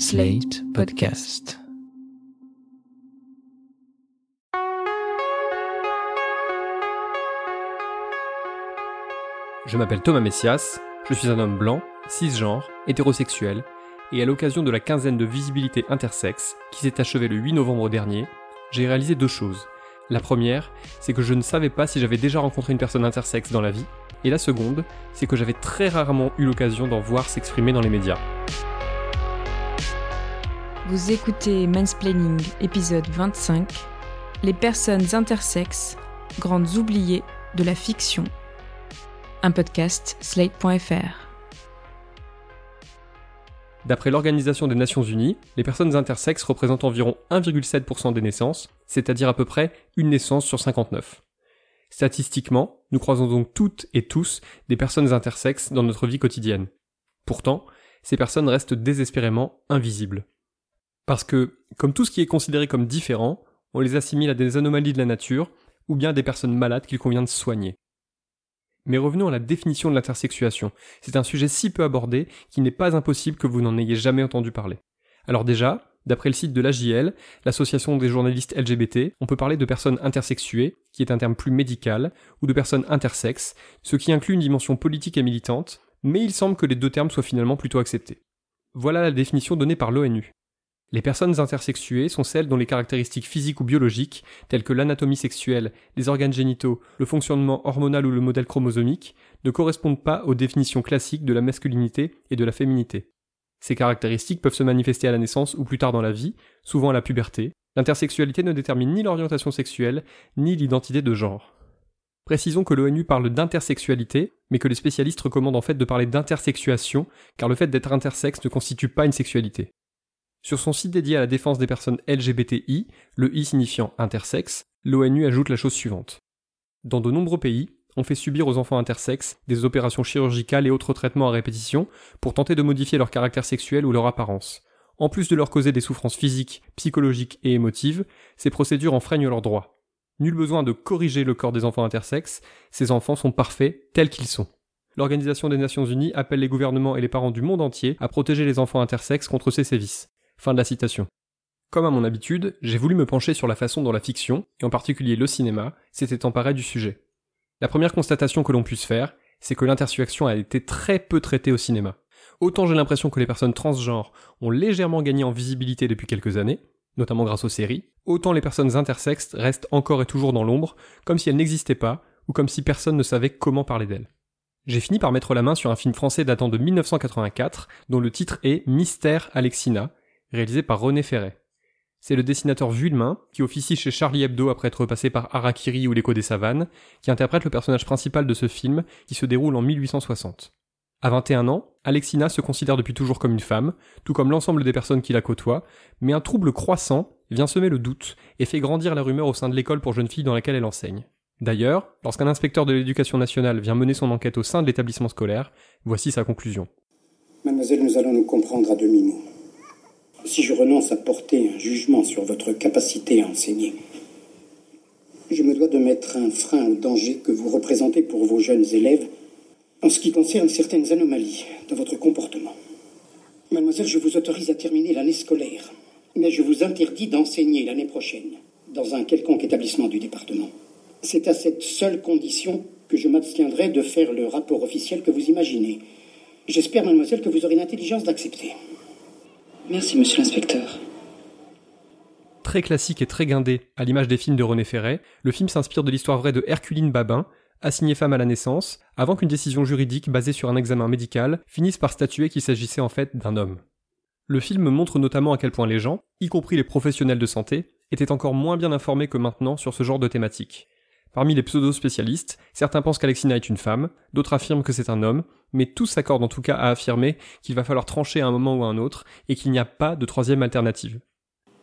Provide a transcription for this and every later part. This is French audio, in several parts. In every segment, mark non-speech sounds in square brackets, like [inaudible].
Slate Podcast. Je m'appelle Thomas Messias, je suis un homme blanc, cisgenre, hétérosexuel, et à l'occasion de la quinzaine de visibilité intersexe qui s'est achevée le 8 novembre dernier, j'ai réalisé deux choses. La première, c'est que je ne savais pas si j'avais déjà rencontré une personne intersexe dans la vie, et la seconde, c'est que j'avais très rarement eu l'occasion d'en voir s'exprimer dans les médias. Vous écoutez Mansplaining, épisode 25, Les personnes intersexes, grandes oubliées de la fiction. Un podcast slate.fr. D'après l'Organisation des Nations Unies, les personnes intersexes représentent environ 1,7% des naissances, c'est-à-dire à peu près une naissance sur 59. Statistiquement, nous croisons donc toutes et tous des personnes intersexes dans notre vie quotidienne. Pourtant, ces personnes restent désespérément invisibles. Parce que, comme tout ce qui est considéré comme différent, on les assimile à des anomalies de la nature, ou bien à des personnes malades qu'il convient de soigner. Mais revenons à la définition de l'intersexuation. C'est un sujet si peu abordé qu'il n'est pas impossible que vous n'en ayez jamais entendu parler. Alors déjà, d'après le site de l'AJL, l'association des journalistes LGBT, on peut parler de personnes intersexuées, qui est un terme plus médical, ou de personnes intersexes, ce qui inclut une dimension politique et militante, mais il semble que les deux termes soient finalement plutôt acceptés. Voilà la définition donnée par l'ONU. Les personnes intersexuées sont celles dont les caractéristiques physiques ou biologiques, telles que l'anatomie sexuelle, les organes génitaux, le fonctionnement hormonal ou le modèle chromosomique, ne correspondent pas aux définitions classiques de la masculinité et de la féminité. Ces caractéristiques peuvent se manifester à la naissance ou plus tard dans la vie, souvent à la puberté. L'intersexualité ne détermine ni l'orientation sexuelle, ni l'identité de genre. Précisons que l'ONU parle d'intersexualité, mais que les spécialistes recommandent en fait de parler d'intersexuation, car le fait d'être intersexe ne constitue pas une sexualité. Sur son site dédié à la défense des personnes LGBTI, le I signifiant intersexe, l'ONU ajoute la chose suivante. Dans de nombreux pays, on fait subir aux enfants intersexes des opérations chirurgicales et autres traitements à répétition pour tenter de modifier leur caractère sexuel ou leur apparence. En plus de leur causer des souffrances physiques, psychologiques et émotives, ces procédures enfreignent leurs droits. Nul besoin de corriger le corps des enfants intersexes, ces enfants sont parfaits tels qu'ils sont. L'Organisation des Nations Unies appelle les gouvernements et les parents du monde entier à protéger les enfants intersexes contre ces sévices. Fin de la citation. Comme à mon habitude, j'ai voulu me pencher sur la façon dont la fiction, et en particulier le cinéma, s'était emparé du sujet. La première constatation que l'on puisse faire, c'est que l'intersexuation a été très peu traitée au cinéma. Autant j'ai l'impression que les personnes transgenres ont légèrement gagné en visibilité depuis quelques années, notamment grâce aux séries, autant les personnes intersexes restent encore et toujours dans l'ombre, comme si elles n'existaient pas, ou comme si personne ne savait comment parler d'elles. J'ai fini par mettre la main sur un film français datant de 1984, dont le titre est Mystère Alexina, réalisé par René Ferret. C'est le dessinateur Vuillemin, qui officie chez Charlie Hebdo après être passé par Harakiri ou l'écho des savanes, qui interprète le personnage principal de ce film, qui se déroule en 1860. À 21 ans, Alexina se considère depuis toujours comme une femme, tout comme l'ensemble des personnes qui la côtoient, mais un trouble croissant vient semer le doute et fait grandir la rumeur au sein de l'école pour jeunes filles dans laquelle elle enseigne. D'ailleurs, lorsqu'un inspecteur de l'éducation nationale vient mener son enquête au sein de l'établissement scolaire, voici sa conclusion. Mademoiselle, nous allons nous comprendre à demi-mot. Si je renonce à porter un jugement sur votre capacité à enseigner, je me dois de mettre un frein au danger que vous représentez pour vos jeunes élèves en ce qui concerne certaines anomalies de votre comportement. Mademoiselle, je vous autorise à terminer l'année scolaire, mais je vous interdis d'enseigner l'année prochaine dans un quelconque établissement du département. C'est à cette seule condition que je m'abstiendrai de faire le rapport officiel que vous imaginez. J'espère, mademoiselle, que vous aurez l'intelligence d'accepter. Merci, monsieur l'inspecteur. Très classique et très guindé, à l'image des films de René Ferret, le film s'inspire de l'histoire vraie de Herculine Babin, assignée femme à la naissance, avant qu'une décision juridique basée sur un examen médical finisse par statuer qu'il s'agissait en fait d'un homme. Le film montre notamment à quel point les gens, y compris les professionnels de santé, étaient encore moins bien informés que maintenant sur ce genre de thématique. Parmi les pseudo-spécialistes, certains pensent qu'Alexina est une femme, d'autres affirment que c'est un homme, mais tous s'accordent en tout cas à affirmer qu'il va falloir trancher à un moment ou à un autre et qu'il n'y a pas de troisième alternative.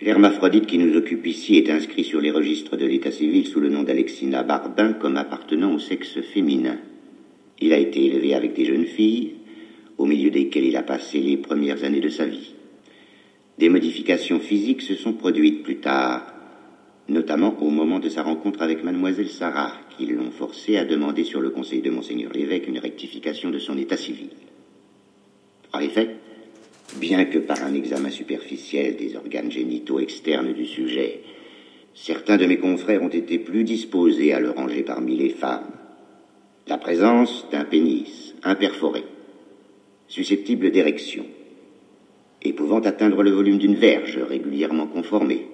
L'hermaphrodite qui nous occupe ici est inscrit sur les registres de l'état civil sous le nom d'Alexina Barbin comme appartenant au sexe féminin. Il a été élevé avec des jeunes filles, au milieu desquelles il a passé les premières années de sa vie. Des modifications physiques se sont produites plus tard, notamment au moment de sa rencontre avec mademoiselle Sarah, qui l'ont forcé à demander sur le conseil de monseigneur l'évêque une rectification de son état civil. Par effet, Bien que par un examen superficiel des organes génitaux externes du sujet, certains de mes confrères ont été plus disposés à le ranger parmi les femmes. La présence d'un pénis imperforé, susceptible d'érection, et pouvant atteindre le volume d'une verge régulièrement conformée,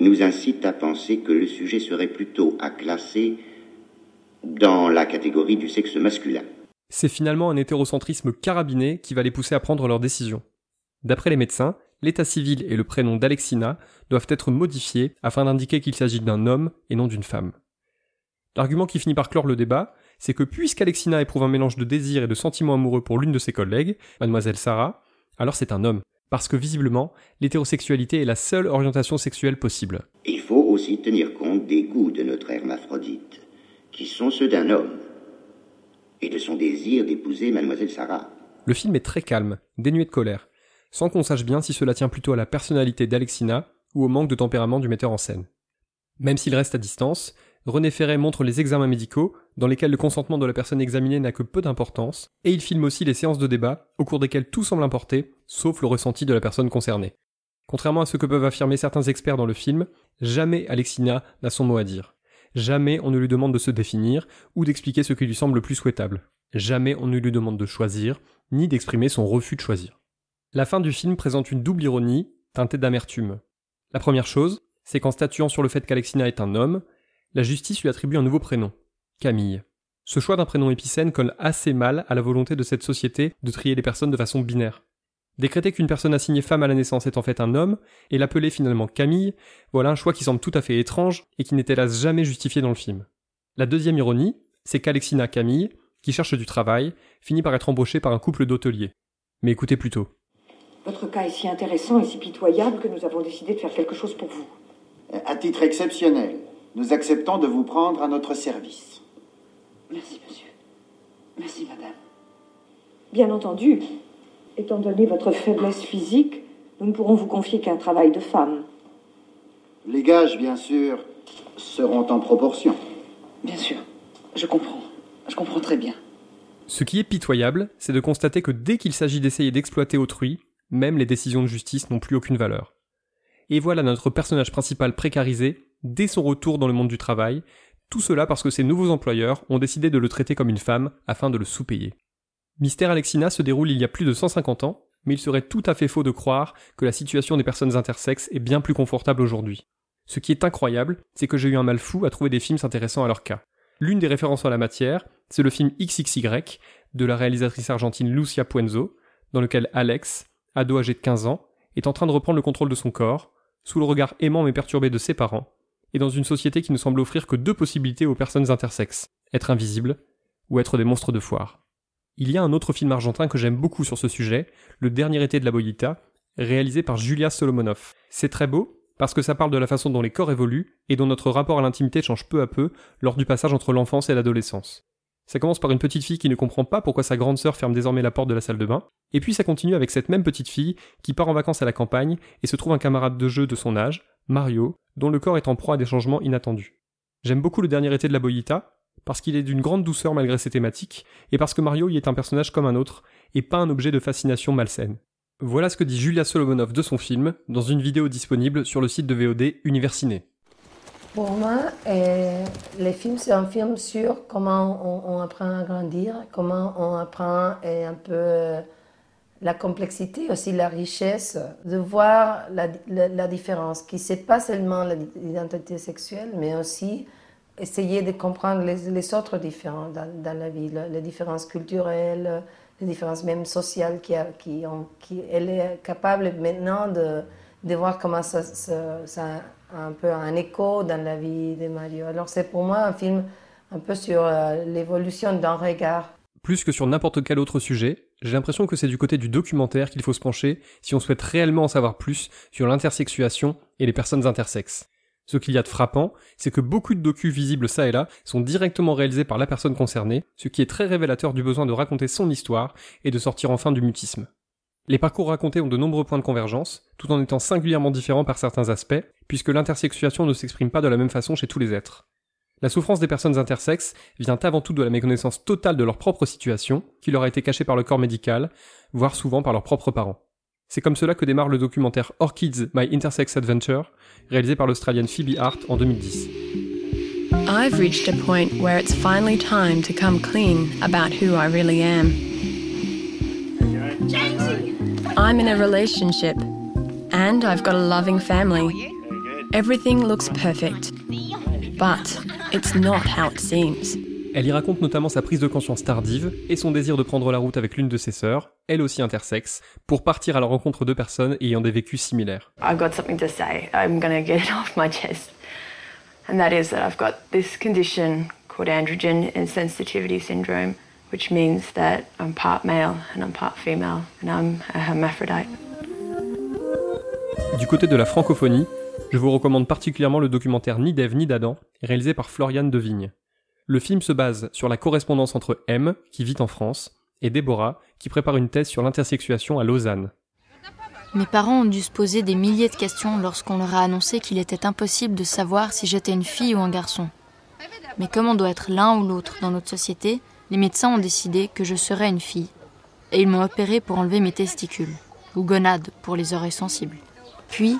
nous incite à penser que le sujet serait plutôt à classer dans la catégorie du sexe masculin. C'est finalement un hétérocentrisme carabiné qui va les pousser à prendre leurs décisions. D'après les médecins, l'état civil et le prénom d'Alexina doivent être modifiés afin d'indiquer qu'il s'agit d'un homme et non d'une femme. L'argument qui finit par clore le débat, c'est que puisqu'Alexina éprouve un mélange de désir et de sentiments amoureux pour l'une de ses collègues, mademoiselle Sarah, alors c'est un homme. Parce que visiblement, l'hétérosexualité est la seule orientation sexuelle possible. Il faut aussi tenir compte des goûts de notre hermaphrodite, qui sont ceux d'un homme, et de son désir d'épouser mademoiselle Sarah. Le film est très calme, dénué de colère, sans qu'on sache bien si cela tient plutôt à la personnalité d'Alexina ou au manque de tempérament du metteur en scène. Même s'il reste à distance, René Ferret montre les examens médicaux, dans lesquels le consentement de la personne examinée n'a que peu d'importance, et il filme aussi les séances de débat, au cours desquelles tout semble importer, sauf le ressenti de la personne concernée. Contrairement à ce que peuvent affirmer certains experts dans le film, jamais Alexina n'a son mot à dire. Jamais on ne lui demande de se définir ou d'expliquer ce qui lui semble le plus souhaitable. Jamais on ne lui demande de choisir, ni d'exprimer son refus de choisir. La fin du film présente une double ironie, teintée d'amertume. La première chose, c'est qu'en statuant sur le fait qu'Alexina est un homme, la justice lui attribue un nouveau prénom, Camille. Ce choix d'un prénom épicène colle assez mal à la volonté de cette société de trier les personnes de façon binaire. Décréter qu'une personne assignée femme à la naissance est en fait un homme, et l'appeler finalement Camille, voilà un choix qui semble tout à fait étrange et qui n'est hélas jamais justifié dans le film. La deuxième ironie, c'est qu'Alexina Camille, qui cherche du travail, finit par être embauchée par un couple d'hôteliers. Mais écoutez plutôt. Votre cas est si intéressant et si pitoyable que nous avons décidé de faire quelque chose pour vous. À titre exceptionnel, nous acceptons de vous prendre à notre service. Merci, monsieur. Merci, madame. Bien entendu, étant donné votre faiblesse physique, nous ne pourrons vous confier qu'un travail de femme. Les gages, bien sûr, seront en proportion. Bien sûr. Je comprends. Je comprends très bien. Ce qui est pitoyable, c'est de constater que dès qu'il s'agit d'essayer d'exploiter autrui, même les décisions de justice n'ont plus aucune valeur. Et voilà notre personnage principal précarisé dès son retour dans le monde du travail, tout cela parce que ses nouveaux employeurs ont décidé de le traiter comme une femme afin de le sous-payer. Mystère Alexina se déroule il y a plus de 150 ans, mais il serait tout à fait faux de croire que la situation des personnes intersexes est bien plus confortable aujourd'hui. Ce qui est incroyable, c'est que j'ai eu un mal fou à trouver des films s'intéressant à leur cas. L'une des références en la matière, c'est le film XXY de la réalisatrice argentine Lucia Puenzo, dans lequel Alex, ado âgé de 15 ans, est en train de reprendre le contrôle de son corps, sous le regard aimant mais perturbé de ses parents, et dans une société qui ne semble offrir que deux possibilités aux personnes intersexes, être invisibles ou être des monstres de foire. Il y a un autre film argentin que j'aime beaucoup sur ce sujet, Le dernier été de la Boyita, réalisé par Julia Solomonov. C'est très beau, parce que ça parle de la façon dont les corps évoluent et dont notre rapport à l'intimité change peu à peu lors du passage entre l'enfance et l'adolescence. Ça commence par une petite fille qui ne comprend pas pourquoi sa grande sœur ferme désormais la porte de la salle de bain, et puis ça continue avec cette même petite fille qui part en vacances à la campagne et se trouve un camarade de jeu de son âge, Mario, dont le corps est en proie à des changements inattendus. J'aime beaucoup le dernier été de la Boyita, parce qu'il est d'une grande douceur malgré ses thématiques, et parce que Mario y est un personnage comme un autre, et pas un objet de fascination malsaine. Voilà ce que dit Julia Solomonov de son film, dans une vidéo disponible sur le site de VOD Universiné. Pour moi, euh, le film, c'est un film sur comment on, on, apprend à grandir, comment on apprend euh, un peu euh, la complexité, aussi la richesse, de voir la, la, différence, qui c'est pas seulement l'identité sexuelle, mais aussi essayer de comprendre les, les autres différences dans, dans, la vie, les différences culturelles, les différences même sociales qui, a, qui, ont, qui elle est capable maintenant de, de voir comment ça, ça, ça un peu un écho dans la vie de Mario. Alors c'est pour moi un film un peu sur euh, l'évolution d'un regard. Plus que sur n'importe quel autre sujet, j'ai l'impression que c'est du côté du documentaire qu'il faut se pencher si on souhaite réellement en savoir plus sur l'intersexuation et les personnes intersexes. Ce qu'il y a de frappant, c'est que beaucoup de docus visibles ça et là sont directement réalisés par la personne concernée, ce qui est très révélateur du besoin de raconter son histoire et de sortir enfin du mutisme. Les parcours racontés ont de nombreux points de convergence, tout en étant singulièrement différents par certains aspects, puisque l'intersexuation ne s'exprime pas de la même façon chez tous les êtres. La souffrance des personnes intersexes vient avant tout de la méconnaissance totale de leur propre situation, qui leur a été cachée par le corps médical, voire souvent par leurs propres parents. C'est comme cela que démarre le documentaire Orchids My Intersex Adventure, réalisé par l'Australienne Phoebe Hart en 2010. I've reached a point where it's finally time to come clean about who I really am. I'm in a relationship, and I've got a loving family. Everything looks perfect. But it's not how it seems. Elle y raconte notamment sa prise de conscience tardive et son désir de prendre la route avec l'une de ses sœurs, elle aussi intersexe, pour partir à la rencontre de personnes ayant des vécus similaires. I've got something to say. I'm going to get it [laughs] off my chest. And that is that I've got this condition called androgen insensitivity syndrome, which means that I'm part male and I'm part female and I'm a hermaphrodite. Du côté de la francophonie, je vous recommande particulièrement le documentaire Ni d'Ève ni d'Adam, réalisé par Floriane Devigne. Le film se base sur la correspondance entre M, qui vit en France, et Déborah, qui prépare une thèse sur l'intersexuation à Lausanne. Mes parents ont dû se poser des milliers de questions lorsqu'on leur a annoncé qu'il était impossible de savoir si j'étais une fille ou un garçon. Mais comme on doit être l'un ou l'autre dans notre société, les médecins ont décidé que je serais une fille. Et ils m'ont opéré pour enlever mes testicules, ou gonades pour les oreilles sensibles. Puis,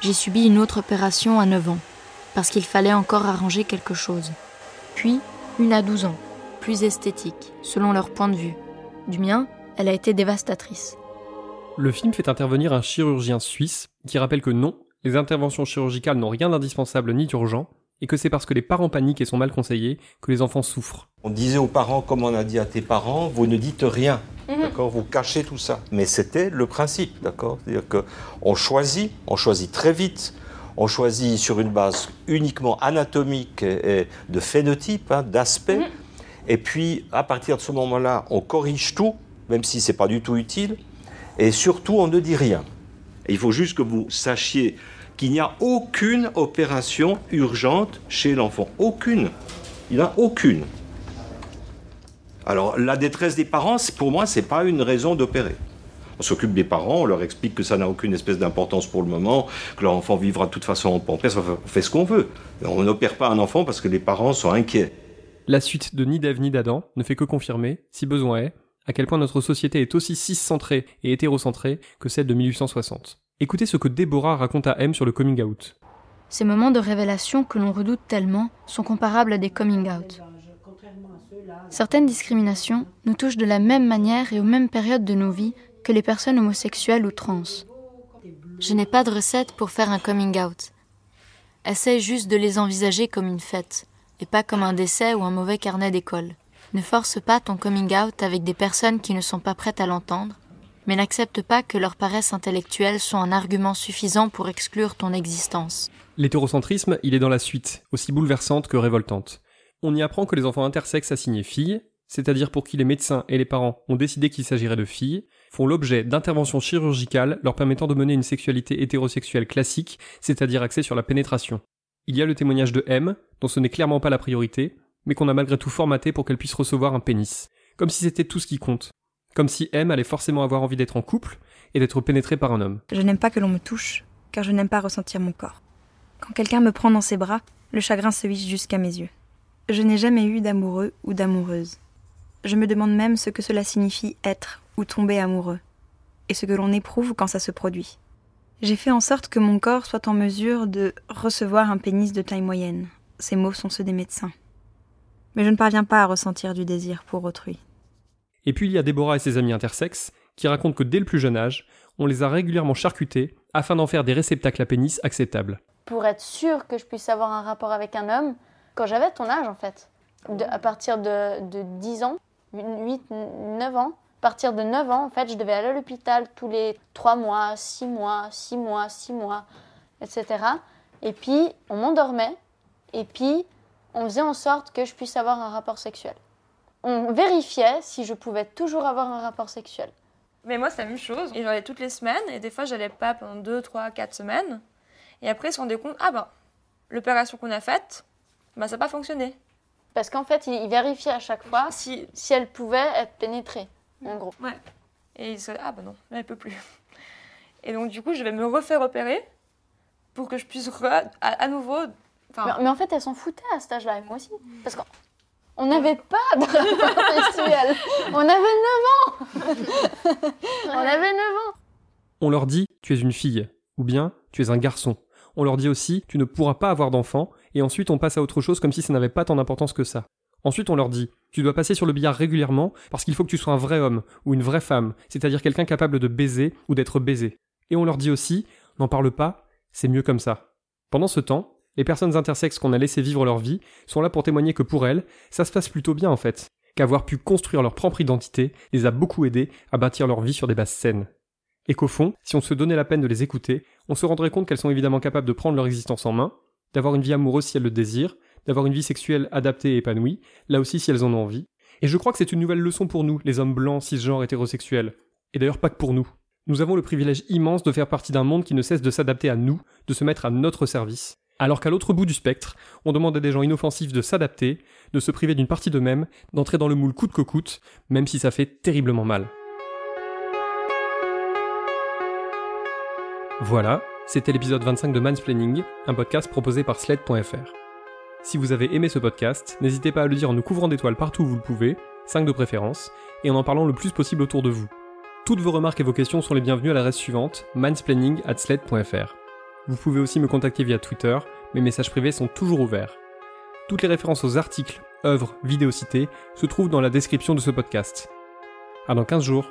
j'ai subi une autre opération à 9 ans, parce qu'il fallait encore arranger quelque chose. Puis, une à 12 ans, plus esthétique, selon leur point de vue. Du mien, elle a été dévastatrice. Le film fait intervenir un chirurgien suisse qui rappelle que non, les interventions chirurgicales n'ont rien d'indispensable ni d'urgent, et que c'est parce que les parents paniquent et sont mal conseillés que les enfants souffrent. On disait aux parents, comme on a dit à tes parents, vous ne dites rien, Mhm. d'accord Vous cachez tout ça. Mais c'était le principe, d'accord C'est-à-dire qu'on choisit, on choisit très vite, on choisit sur une base uniquement anatomique et, de phénotype, hein, d'aspect, et puis à partir de ce moment-là, on corrige tout, même si c'est pas du tout utile, et surtout on ne dit rien. Et il faut juste que vous sachiez qu'il n'y a aucune opération urgente chez l'enfant. Aucune. Il n'y en a aucune. Alors, la détresse des parents, c'est- pour moi, ce n'est pas une raison d'opérer. On s'occupe des parents, on leur explique que ça n'a aucune espèce d'importance pour le moment, que leur enfant vivra de toute façon en pampers, on fait ce qu'on veut. On n'opère pas un enfant parce que les parents sont inquiets. La suite de Ni d'Ève ni d'Adam ne fait que confirmer, si besoin est, à quel point notre société est aussi ciscentrée et hétérocentrée que celle de 1860. Écoutez ce que Déborah raconte à M sur le coming out. Ces moments de révélation que l'on redoute tellement sont comparables à des coming out. Certaines discriminations nous touchent de la même manière et aux mêmes périodes de nos vies que les personnes homosexuelles ou trans. Je n'ai pas de recette pour faire un coming out. Essaye juste de les envisager comme une fête, et pas comme un décès ou un mauvais carnet d'école. Ne force pas ton coming out avec des personnes qui ne sont pas prêtes à l'entendre, mais n'accepte pas que leur paresse intellectuelle soit un argument suffisant pour exclure ton existence. L'hétérocentrisme, il est dans la suite, aussi bouleversante que révoltante. On y apprend que les enfants intersexes assignés filles, c'est-à-dire pour qui les médecins et les parents ont décidé qu'il s'agirait de filles, font l'objet d'interventions chirurgicales leur permettant de mener une sexualité hétérosexuelle classique, c'est-à-dire axée sur la pénétration. Il y a le témoignage de M, dont ce n'est clairement pas la priorité, mais qu'on a malgré tout formaté pour qu'elle puisse recevoir un pénis. Comme si c'était tout ce qui compte. Comme si M allait forcément avoir envie d'être en couple et d'être pénétrée par un homme. Je n'aime pas que l'on me touche, car je n'aime pas ressentir mon corps. Quand quelqu'un me prend dans ses bras, le chagrin se hisse jusqu'à mes yeux. Je n'ai jamais eu d'amoureux ou d'amoureuse. Je me demande même ce que cela signifie être ou tomber amoureux, et ce que l'on éprouve quand ça se produit. J'ai fait en sorte que mon corps soit en mesure de recevoir un pénis de taille moyenne. Ces mots sont ceux des médecins. Mais je ne parviens pas à ressentir du désir pour autrui. Et puis il y a Déborah et ses amis intersexes qui racontent que dès le plus jeune âge, on les a régulièrement charcutés afin d'en faire des réceptacles à pénis acceptables. Pour être sûr que je puisse avoir un rapport avec un homme, quand j'avais ton âge en fait, de- à partir de, de 10 ans, 8, 9 ans, à partir de 9 ans, en fait, je devais aller à l'hôpital tous les 3 mois, 6 mois, 6 mois, 6 mois, etc. Et puis, on m'endormait, et puis, on faisait en sorte que je puisse avoir un rapport sexuel. On vérifiait si je pouvais toujours avoir un rapport sexuel. Mais moi, c'est la même chose. Et ai toutes les semaines, et des fois, j'allais pas pendant 2, 3, 4 semaines. Et après, ils se rendaient compte, ah ben, l'opération qu'on a faite, bah, ça n'a pas fonctionné. Parce qu'en fait, ils ils vérifiaient à chaque fois si, si elle pouvait être pénétrée, en gros. Ouais. Et ils se ah ben non, là, elle peut plus. Et donc, du coup, je vais me refaire opérer pour que je puisse re- à, à nouveau Mais, mais en fait, elles s'en foutaient à cet âge-là, et moi aussi. Parce qu'on n'avait pas de rapport [laughs] sexuel. On avait 9 ans. [laughs] On avait 9 ans. On leur dit tu es une fille, ou bien tu es un garçon. On leur dit aussi tu ne pourras pas avoir d'enfant, et ensuite on passe à autre chose comme si ça n'avait pas tant d'importance que ça. Ensuite on leur dit tu dois passer sur le billard régulièrement parce qu'il faut que tu sois un vrai homme ou une vraie femme, c'est-à-dire quelqu'un capable de baiser ou d'être baisé. Et on leur dit aussi n'en parle pas, c'est mieux comme ça. Pendant ce temps, les personnes intersexes qu'on a laissé vivre leur vie sont là pour témoigner que pour elles, ça se passe plutôt bien en fait, qu'avoir pu construire leur propre identité les a beaucoup aidées à bâtir leur vie sur des bases saines. Et qu'au fond, si on se donnait la peine de les écouter, on se rendrait compte qu'elles sont évidemment capables de prendre leur existence en main, d'avoir une vie amoureuse si elles le désirent, d'avoir une vie sexuelle adaptée et épanouie, là aussi si elles en ont envie. Et je crois que c'est une nouvelle leçon pour nous, les hommes blancs, cisgenres, hétérosexuels. Et d'ailleurs pas que pour nous. Nous avons le privilège immense de faire partie d'un monde qui ne cesse de s'adapter à nous, de se mettre à notre service. Alors qu'à l'autre bout du spectre, on demande à des gens inoffensifs de s'adapter, de se priver d'une partie d'eux-mêmes, d'entrer dans le moule coûte que coûte, même si ça fait terriblement mal. Voilà, c'était l'épisode 25 de Mansplaining, un podcast proposé par Sled.fr. Si vous avez aimé ce podcast, n'hésitez pas à le dire en nous couvrant d'étoiles partout où vous le pouvez, 5 de préférence, et en en parlant le plus possible autour de vous. Toutes vos remarques et vos questions sont les bienvenues à l'adresse suivante, mansplaining@sled.fr. Vous pouvez aussi me contacter via Twitter, mes messages privés sont toujours ouverts. Toutes les références aux articles, œuvres, vidéos citées se trouvent dans la description de ce podcast. À dans 15 jours